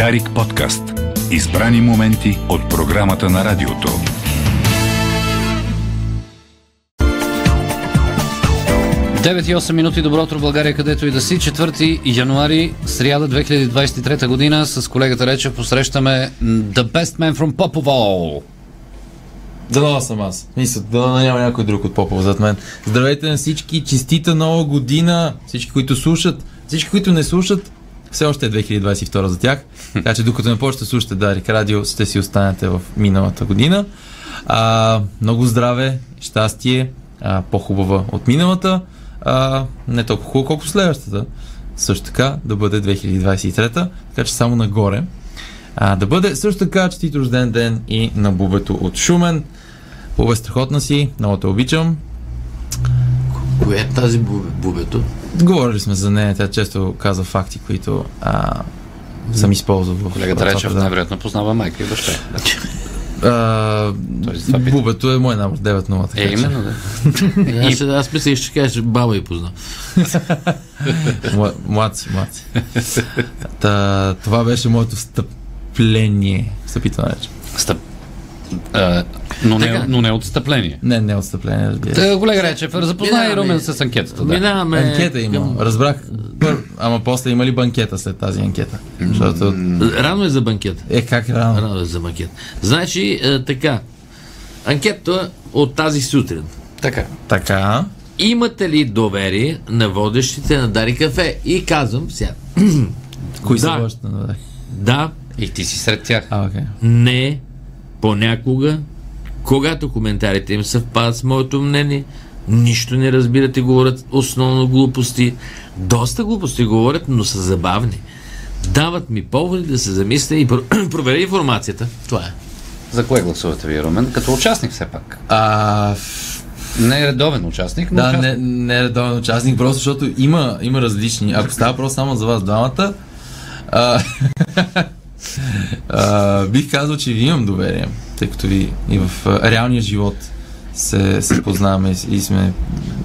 Дарик подкаст. Избрани моменти от програмата на радиото. Девет и 8 минути добро утро България, където и да си. 4 януари, сряда 2023 година с колегата Рече посрещаме The Best Man from Popovo. Дано съм аз. Мисля, дано няма някой друг от Попов зад мен. Здравейте на всички, честита нова година, всички, които слушат, всички, които не слушат, все още е 2022 за тях. Така че докато не почнете слушате Дарик Радио, ще си останете в миналата година. А, много здраве, щастие, а, по-хубава от миналата, а, не толкова хубава, колко следващата. Също така да бъде 2023, така че само нагоре. А, да бъде също така честит рожден ден и на Бубето от Шумен. Бубе, страхотна си, много те обичам. Кое е тази бубе, бубето? Говорили сме за нея, тя често казва факти, които а, съм използвал в Колегата Речев предаване. най-вероятно познава майка и баща. А, Тоест. Бубето е мой номер 9-0. Така Е, именно да. Аз, аз мисля, ще кажеш, че баба и познал. Мла- Млад си, млад си. Та, това беше моето встъпление. Встъпителна реч. Стъп. А, но, не, Така. но не отстъпление. Не, не отстъпление, разбира се. Колега Речев, запознай Румен с анкетата. Да. Минаваме... Анкета има. към- Разбрах. Пър, ама после има ли банкета след тази анкета? Защото... Рано е за банкета. Е, как рано? Рано е за банкет. Значи, е, така. Анкета от тази сутрин. Така. Така. Имате ли доверие на водещите на Дари Кафе? И казвам сега. Кои са Да. още? Да. Да, И ти си сред тях. А, окей. не, понякога, когато коментарите им съвпадат с моето мнение, нищо не разбирате, говорят основно глупости. Доста глупости говорят, но са забавни. Дават ми поводи да се замисля и про- проверя информацията. Това е. За кое гласувате ви, Румен? Като участник все пак. А, Не е редовен участник, но да, участник. не, не е редовен участник, просто защото има, има различни. Ако става просто само за вас двамата, а, а, бих казал, че ви имам доверие, тъй като ви и в а, реалния живот се, се познаваме и, сме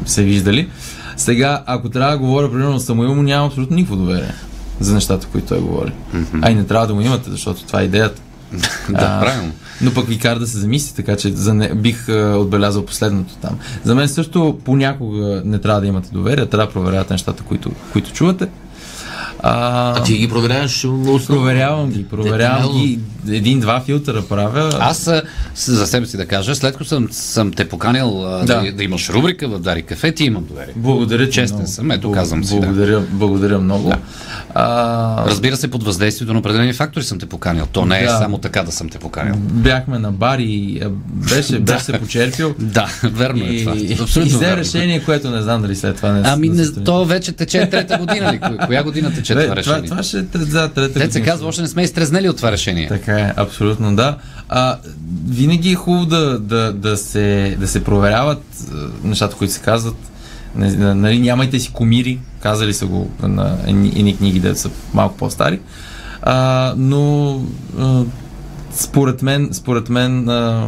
се виждали. Сега, ако трябва да говоря, примерно, Самуил, му нямам абсолютно никакво доверие за нещата, които той говори. А и не трябва да го имате, защото това е идеята. Да, правилно. Но пък ви кара да се замисли, така че за не, бих а, отбелязал последното там. За мен също понякога не трябва да имате доверие, трябва да проверявате нещата, които, които чувате. А, А ти ги проверяваш основно. проверявам ги, проверявам ги. Един-два филтъра правя. Аз за себе си да кажа, след като съм, съм те поканил да. Да. Да, имаш рубрика в Дари Кафе, ти имам доверие. Благодаря Честен много. съм, ето казвам си, да. Благодаря, благодаря много. Да. А, Разбира се, под въздействието на определени фактори съм те поканил. То не е Да. само така да съм те поканил. бяхме на бар и беше, беше се почерпил. Да, верно е И, това. и Абсолютно взе верно. решение, което не знам дали след това не Ами, да не, то вече тече трета година ли? Коя- Коя година тече това Бе, това, решение? това ще е трет- за трета Те се казва, още не сме изтрезнели от това решение. Така е, абсолютно да. А, винаги е хубаво да, да, да, се, да се проверяват нещата, които се казват. Нали, нямайте си комири, казали са го на едни книги, да са малко по-стари. А, но а, според мен, според мен а,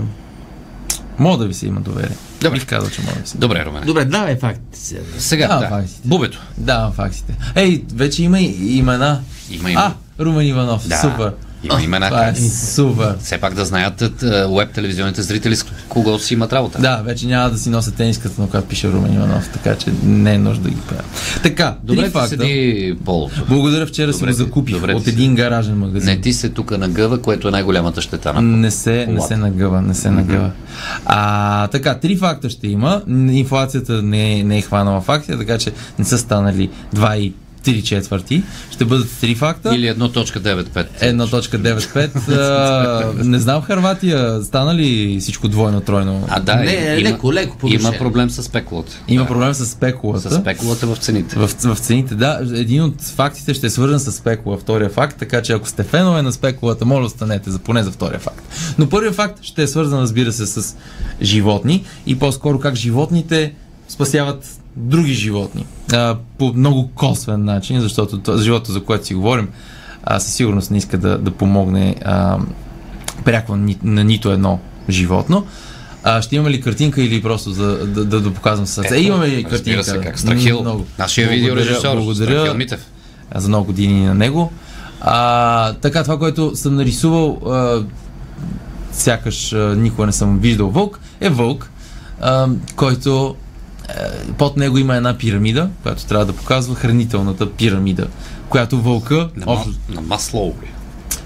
мога да ви се има доверие. Добре. Бих казал, че мога да се. Добре, Румен. Добре, давай фактите сега. Сега, Да, фактите. Бубето. Да, фактите. Ей, вече има и имена. Има, има. А, Румен Иванов. да. Супер. Има имена. Това е супер. Все пак да знаят веб телевизионните зрители с кого си имат работа. Да, вече няма да си нося тениската, на която пише Румен Иванов, така че не е нужда да ги правя. Така, Добре три факта. седи полото. Благодаря, вчера си Добре го ти- закупих добре от един гаражен магазин. Не, ти се тук на гъва, което е най-голямата щета на Не се, не колата. се нагъва, не се нагъва. А, така, три факта ще има. Инфлацията не, е- не е хванала факти, така че не са станали 2 и 3 четвърти. Ще бъдат три факта. Или 1.95. 1.95. а, не знам Харватия стана ли всичко двойно, тройно? А да, Не, и- леко, леко има повишение. проблем с спекулата. Има Да. проблем с спекулата. С спекулата в цените. В, в цените, да. Един от фактите ще е свързан с спекула, втория факт, така че ако сте фенове на спекулата, моля останете за поне за втория факт. Но първият факт ще е свързан, разбира се, с животни и по-скоро как животните спасяват други животни. А, по много косвен начин, защото то- живота, за което си говорим, а, със сигурност не иска да, да помогне а, пряко на, ни- на нито едно животно. А, ще има ли картинка или просто за, да, да, да показвам сърце? Е, имаме ли картинка? се, как Страхил. Много. Нашия видеорежисьор, Благодаря Страхил Митев. за много години на него. А, така, това, което съм нарисувал, а, сякаш а, никога не съм виждал вълк, е вълк, а, който под него има една пирамида, която трябва да показва хранителната пирамида, която вълка, На, общо, на масло ли?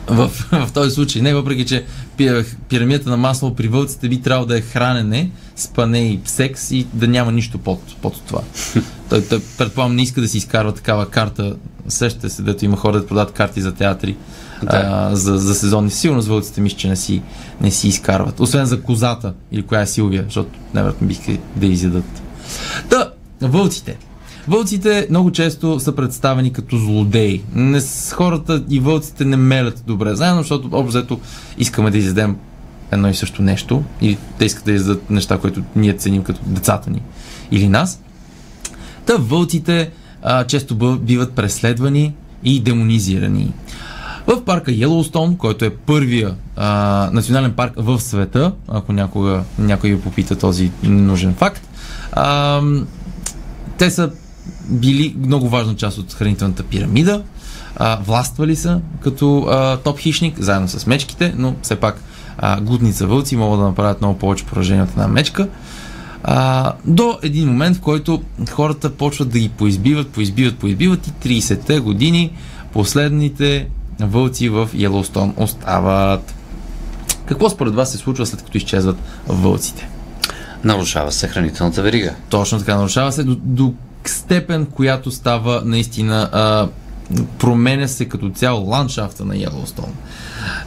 в, в този случай не, въпреки че пи- пирамидата на масло при вълците би трябвало да е хранене, спане и секс и да няма нищо под, под това. той, той, предполагам, не иска да си изкарва такава карта. Сещате се, дето има хора да продават карти за театри Да. а, за, за сезонни. Сигурно с вълците мисля, че не си, не си изкарват. Освен за козата или коя е Силвия, защото невероятно биха да изядат. Да, вълците. Вълците много често са представени като злодеи. Не, хората и вълците не мелят добре заедно, защото общо взето искаме да изядем едно и също нещо или те искат да изядат неща, които ние ценим като децата ни или нас. Та вълците а, често биват преследвани и демонизирани. В парка Йелоустон, който е първия а, национален парк в света, ако някога някой ви попита този нужен факт, а, те са били много важна част от хранителната пирамида, а, властвали са като а, топ хищник, заедно с мечките, но все пак а, глутница вълци могат да направят много повече поражения от една мечка. А, до един момент, в който хората почват да ги поизбиват, поизбиват, поизбиват и 30-те години последните вълци в Йелоустон остават. Какво според вас се случва след като изчезват вълците? Нарушава се хранителната верига. Точно така, нарушава се до, до степен, която става наистина а, променя се като цяло ландшафта на Йелоустон.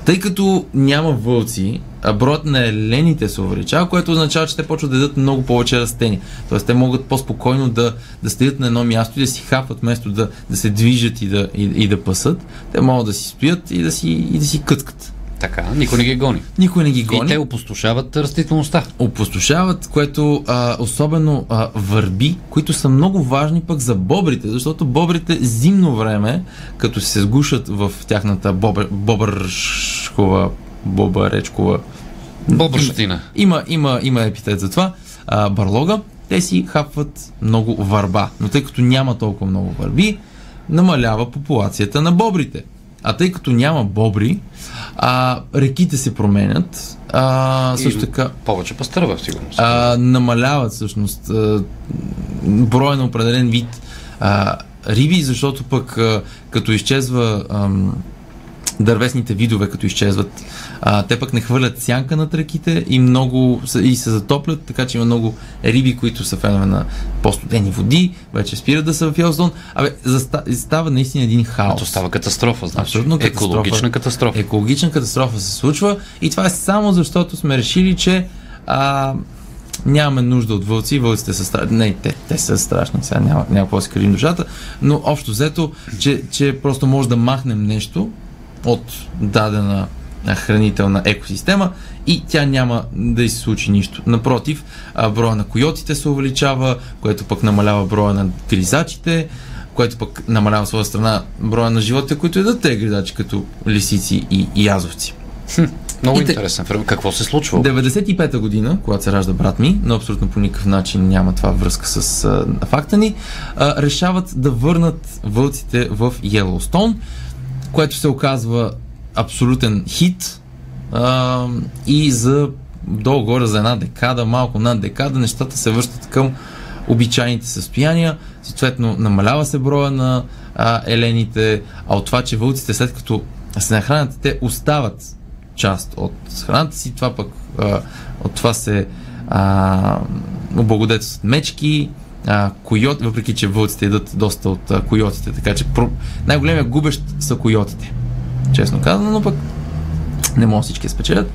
Тъй като няма вълци, а броят на елените се увеличава, което означава, че те почват да дадат много повече растения. Тоест, те могат по-спокойно да, да стоят на едно място и да си хапват, вместо да, да се движат и да, и, и да пасат. Те могат да си стоят и да си, и да си къткат. Така, никой не ги гони. Никой не ги И гони. те опустошават растителността. опустошават, което а, особено а, върби, които са много важни пък за бобрите, защото бобрите зимно време, като се сгушат в тяхната бобър, бобършкова, бобъречкова, Бобърщина. има, има, има епитет за това, а, барлога, те си хапват много върба. Но тъй като няма толкова много върби, намалява популацията на бобрите. А тъй като няма бобри, а, реките се променят. А, също така Повече пастърва, сигурно. а, намаляват всъщност броя на определен вид а, риби, защото пък а, като изчезва ам, дървесните видове, като изчезват, а, те пък не хвърлят сянка над реките и много и се затоплят, така че има много риби, които са фенове на по-студени води, вече спират да са в Йелстон. Абе, заста- става наистина един хаос. То става катастрофа, значи. Абсолютно катастрофа. Екологична катастрофа. Екологична катастрофа се случва и това е само защото сме решили, че а, нямаме нужда от вълци. Вълците са страшни. Не, те, те са страшни. Сега няма, няма какво да си душата. Но общо взето, че, че просто може да махнем нещо от дадена хранителна екосистема и тя няма да й се случи нищо. Напротив, броя на койотите се увеличава, което пък намалява броя на гризачите, което пък намалява от своя страна броя на животите, които едат те гризачи, като лисици и, язовци. Много И те- интересен филм. Какво се случва? 95-та година, когато се ражда брат ми, но абсолютно по никакъв начин няма това връзка с а, факта ни, а, решават да върнат вълците в Йелоустон, което се оказва абсолютен хит а, и за долу-горе за една декада, малко над декада, нещата се връщат към обичайните състояния, съответно намалява се броя на а, елените, а от това, че вълците след като се нахранят, те остават част от храната си, това пък а, от това се а, облагодетелстват мечки, а, койот, въпреки че вълците едат доста от а, койотите, така че про... най-големия губещ са койотите, честно казано, но пък не могат всички да спечелят.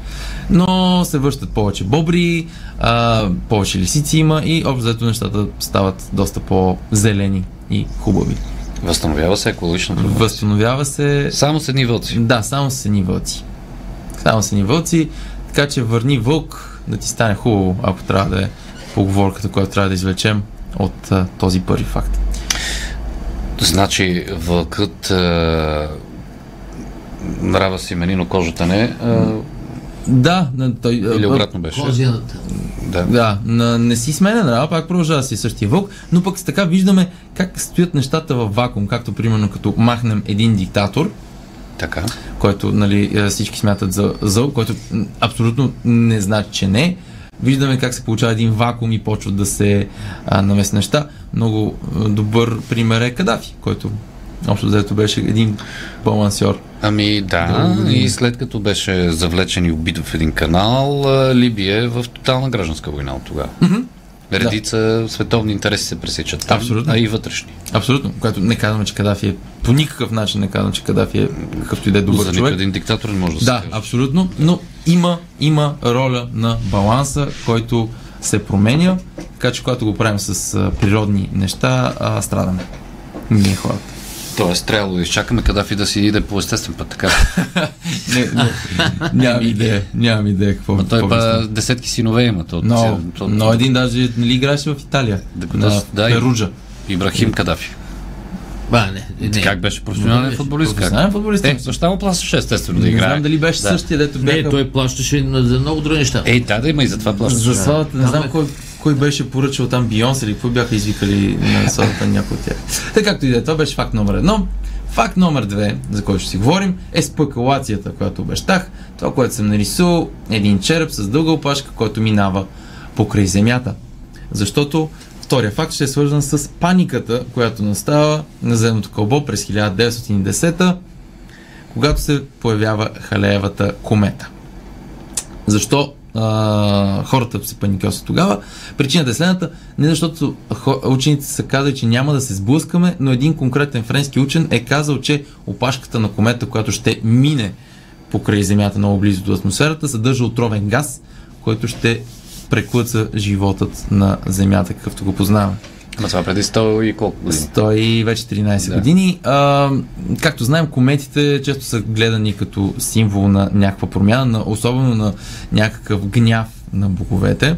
Но се връщат повече бобри, а, повече лисици има и общо взето нещата стават доста по-зелени и хубави. Възстановява се екологичното. Възстановява се Само с едни вълци. да, само с едни вълци. Само с едни вълци, така че върни вълк да ти стане хубаво, ако трябва да е поговорката, която трябва да извлечем от а, този първи факт. Значи вълкът а, нрава си менино, кожата не. А, Да, той... или обратно беше. Козината. Да. Да, на, не си сменя нрава, пак продължава да си същия вълк, но пък с така виждаме как стоят нещата в вакуум, както примерно като махнем един диктатор Така. който нали, е, всички смятат за зъл, който абсолютно не значи, че не. Виждаме как се получава един вакуум и почват да се а, намесят неща. Много добър пример е Кадафи, който общо взето беше един балансьор. Ами да, и след като беше завлечен и убит в един канал, Либия е в тотална гражданска война от тогава. Редица световни интереси се пресичат там, Абсолютно. а и вътрешни. Абсолютно. Което не казваме, че Кадафи е по никакъв начин не казвам, че Кадафи е какъвто и да е добър За човек. един диктатор не може да, Да, се каже. абсолютно, но има, има роля на баланса, който се променя, така че когато го правим с а, природни неща, а, страдаме. Ние хората. Тоест, трябвало да изчакаме Кадафи да си иде по естествен път, така. Не, не, нямам идея, нямам идея какво Но той па десетки синове има. То, Но, то- но един даже нали, играеше в Италия. Да, на да, Перуджа. Ибрахим Кадафи. Ба, не, не. Как беше професионален футболист? Как? Професионален футболист. Е, баща му плащаше естествено да не играе. знам дали беше Да. същия, дето Не, бяха... той плащаше на- за много други неща. Ей, да, да има и за това плащаше. За сватбата, не знам е- кой, кой беше поръчал там Бионс или какво бяха извикали на сватбата на някой от тях. Така както и да е, това беше факт номер едно. Факт номер две, за който ще си говорим, е спекулацията, която обещах. Това, което съм нарисувал, е един череп с дълга опашка, който минава покрай земята. Защото втория факт ще е свързан с паниката, която настава на земното кълбо през 1910 когато се появява Халеевата комета. Защо а, хората се паникосат тогава? Причината е следната. Не защото учените са казали, че няма да се сблъскаме, но един конкретен френски учен е казал, че опашката на комета, която ще мине покрай Земята много близо до атмосферата, съдържа отровен газ, който ще преклъца животът на Земята, какъвто го познаваме. Ама това преди 100 и колко години? 100 и вече 13 Да. години. А, както знаем, кометите често са гледани като символ на някаква промяна, на, особено на някакъв гняв на боговете,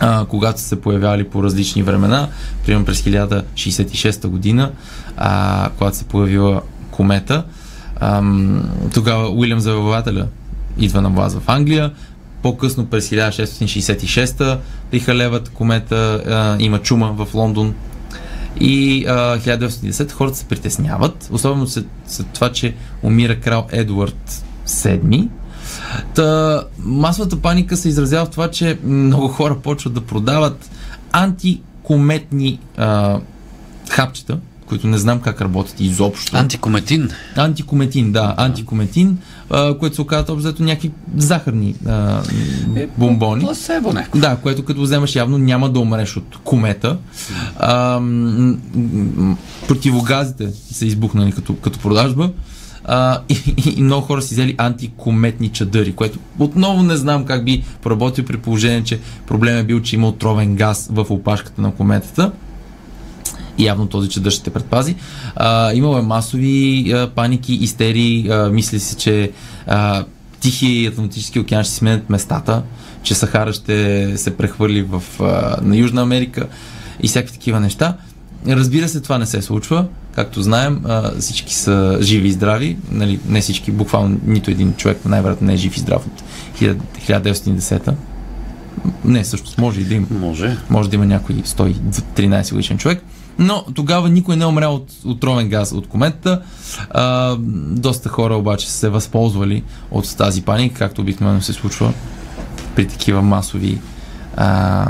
а, когато са се появявали по различни времена. Примерно през 1066 година, а, когато се появила комета, ам, тогава Уилям Завоевателя идва на власт в Англия. По-късно през 1666 при Халевата комета а, има чума в Лондон. И а, 1910 хората се притесняват, особено след, след това, че умира крал Едуард VII. Та, масовата паника се изразява в това, че много хора почват да продават антикометни а, хапчета, които не знам как работят изобщо. Антикометин. Антикометин, да, антикометин, а, което се оказват общо някакви захарни а, бомбони. Пласебо не. Да, което като вземаш явно няма да умреш от комета. А, противогазите са избухнали като, като продажба. А, и, и, и много хора си взели антикометни чадъри, което отново не знам как би поработил при положение, че проблем е бил, че има отровен газ в опашката на кометата. Явно този чадър ще те предпази. А, имало е масови а, паники, истерии. А, мисли се, че а, Тихия и Атлантически океан ще си сменят местата, че Сахара ще се прехвърли в, а, на Южна Америка и всякакви такива неща. Разбира се, това не се случва. Както знаем, а, всички са живи и здрави. Нали, не всички, буквално нито един човек най-вероятно не е жив и здрав от 1910 Не, всъщност може и да има Може. може да има някой 113 годишен човек. Но тогава никой не е умрял от отровен газ от кометата. А, доста хора обаче се възползвали от тази паника, както обикновено се случва при такива масови. А,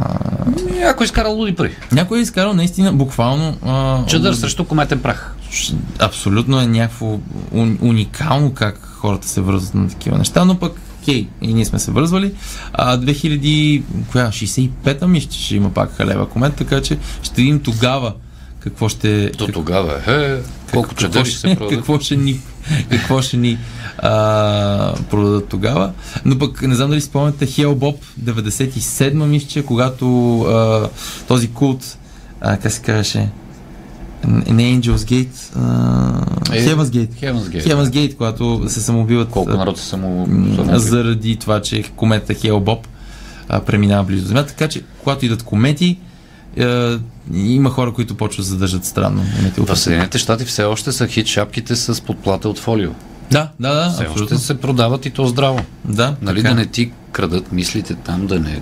Някой изкарал луди пари. някой е изкарал наистина буквално. А, Чадър срещу кометен прах. Абсолютно е някакво уни- уникално как хората се връзват на такива неща, но пък окей, и ние сме се връзвали. А 2000, коя, 65-та мисля, че ще има пак халева комет, така че ще видим тогава какво ще... До тогава е. Колко какво чадъри ще се продадат. какво ще ни, какво ще ни а, продадат тогава. Но пък не знам дали спомняте Хел Боб 97 мисля, когато а, този култ, а, как се казваше, не Angels Gate, а, Е, Heaven's Gate. Heaven's Gate. Heaven's Gate, когато се самоубиват Колко народ са само... м, заради това, че комета Хел Боб преминава близо до Земята. Така че, когато идат комети, има хора, които почват да задържат странно. В Съединените щати все още са хит шапките с подплата от фолио. Да, да, да, Все абсолютно. още се продават и то здраво. Да, Нали, така. да не ти крадат мислите там, да не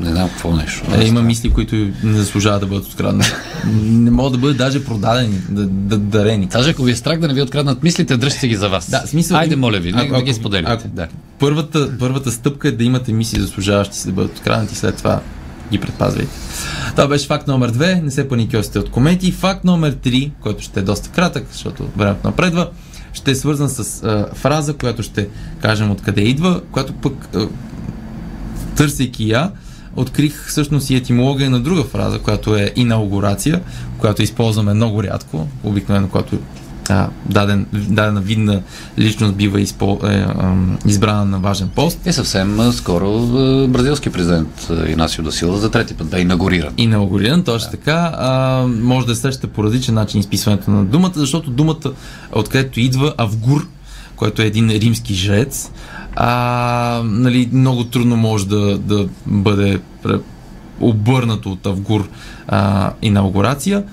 Не знам какво нещо. Е, има мисли, които не заслужават да бъдат откраднати. не могат да бъдат даже продадени, да, да дарени. Даже ако ви е страх да не ви откраднат мислите, дръжте ги за вас. Да, смисъл. Айде, моля ви, ако- да ги споделите. ако Да. Първата, първата стъпка е да имате мисии, заслужаващи се да бъдат откраднати, след това ги предпазвайте. Това беше факт номер две, не се паникьосите от комети. Факт номер три, който ще е доста кратък, защото времето напредва, ще е свързан с а, фраза, която ще кажем откъде идва, която пък а, търсейки я, открих всъщност и етимология на друга фраза, която е инаугурация, която използваме много рядко, обикновено, когато а, даден, дадена видна личност бива изпо, е, ам, избрана на важен пост. И съвсем скоро бразилски президент Инасио да Сила за трети път да е инаугуриран. Инаугуриран, точно така. А, може да срещате по различен начин изписването на думата, защото думата, откъдето идва Авгур, който е един римски жрец, а, нали, много трудно може да, да бъде обърнато от Авгур а, инаугурация.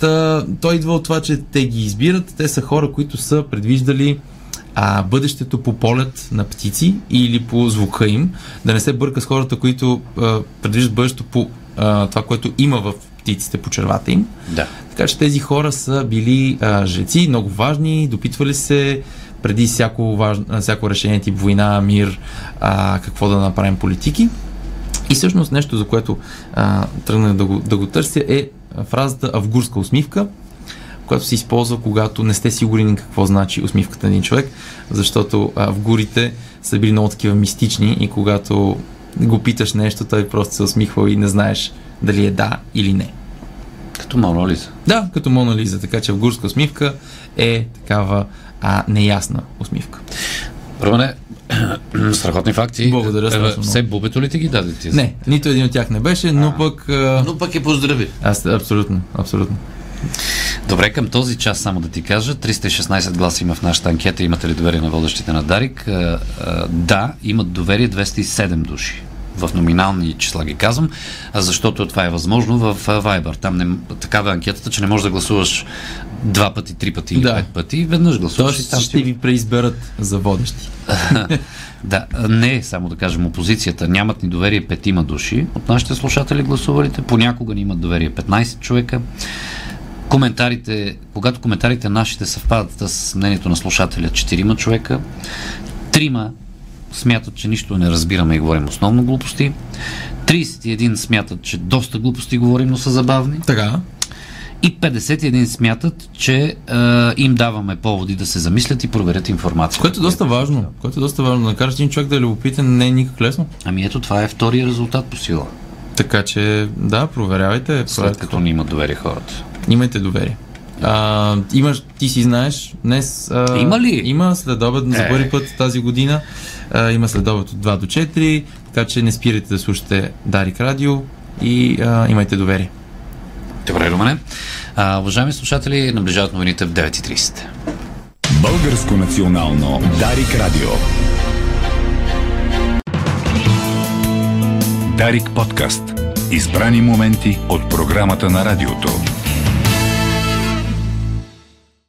Та, той идва от това, че те ги избират. Те са хора, които са предвиждали а, бъдещето по полет на птици или по звука им. Да не се бърка с хората, които а, предвиждат бъдещето по а, това, което има в птиците по червата им. Да. Така че тези хора са били а, жреци, много важни, допитвали се преди всяко, важно, всяко решение тип война, мир, а, какво да направим политики. И всъщност нещо, за което а, тръгнах да го, да го търся е фразата авгурска усмивка, която се използва, когато не сте сигурни какво значи усмивката на един човек, защото авгурите са били много такива мистични и когато го питаш нещо, той просто се усмихва и не знаеш дали е да или не. Като Мона Лиза. Да, като Мона Лиза, така че авгурска усмивка е такава а, неясна усмивка. Романе, страхотни факти. Благодаря Е, страшно. Все бубето ли ти ги даде ти? Не, нито един от тях не беше, но пък... А... Но пък е поздрави. Аз абсолютно, абсолютно. Добре, към този час само да ти кажа, 316 гласа има в нашата анкета, имате ли доверие на водещите на Дарик? А, а, да, имат доверие 207 души. В номинални числа ги казвам, а защото това е възможно в Viber. Там не, такава е анкетата, че не можеш да гласуваш два пъти, три пъти или Да. пет пъти. Веднъж гласуваш Тоест там ще ви преизберат за водещи. Да, не само да кажем опозицията. Нямат ни доверие петима души от нашите слушатели гласувалите. Понякога ни имат доверие 15 човека. Коментарите, когато коментарите нашите съвпадат с мнението на слушателя 4 човека, трима смятат, че нищо не разбираме и говорим основно глупости. 31 смятат, че доста глупости говорим, но са забавни. Така. И 51 смятат, че е, им даваме поводи да се замислят и проверят информация. Което е доста важно. Което е доста важно. Да накараш един човек да е любопитен не е никак лесно. Ами ето това е втория резултат по сила. Така че, да, проверявайте. След като не имат доверие хората. Имайте доверие. А, имаш, ти си знаеш, днес... А, Има ли? Има следобед за Е. първи път тази година. А, има следобед от 2 до 4, така че не спирайте да слушате Дарик Радио и а, имайте доверие. Добре, Романе. А, уважаеми слушатели, наближават новините в 9.30. Българско национално Дарик Радио. Дарик подкаст. Избрани моменти от програмата на радиото.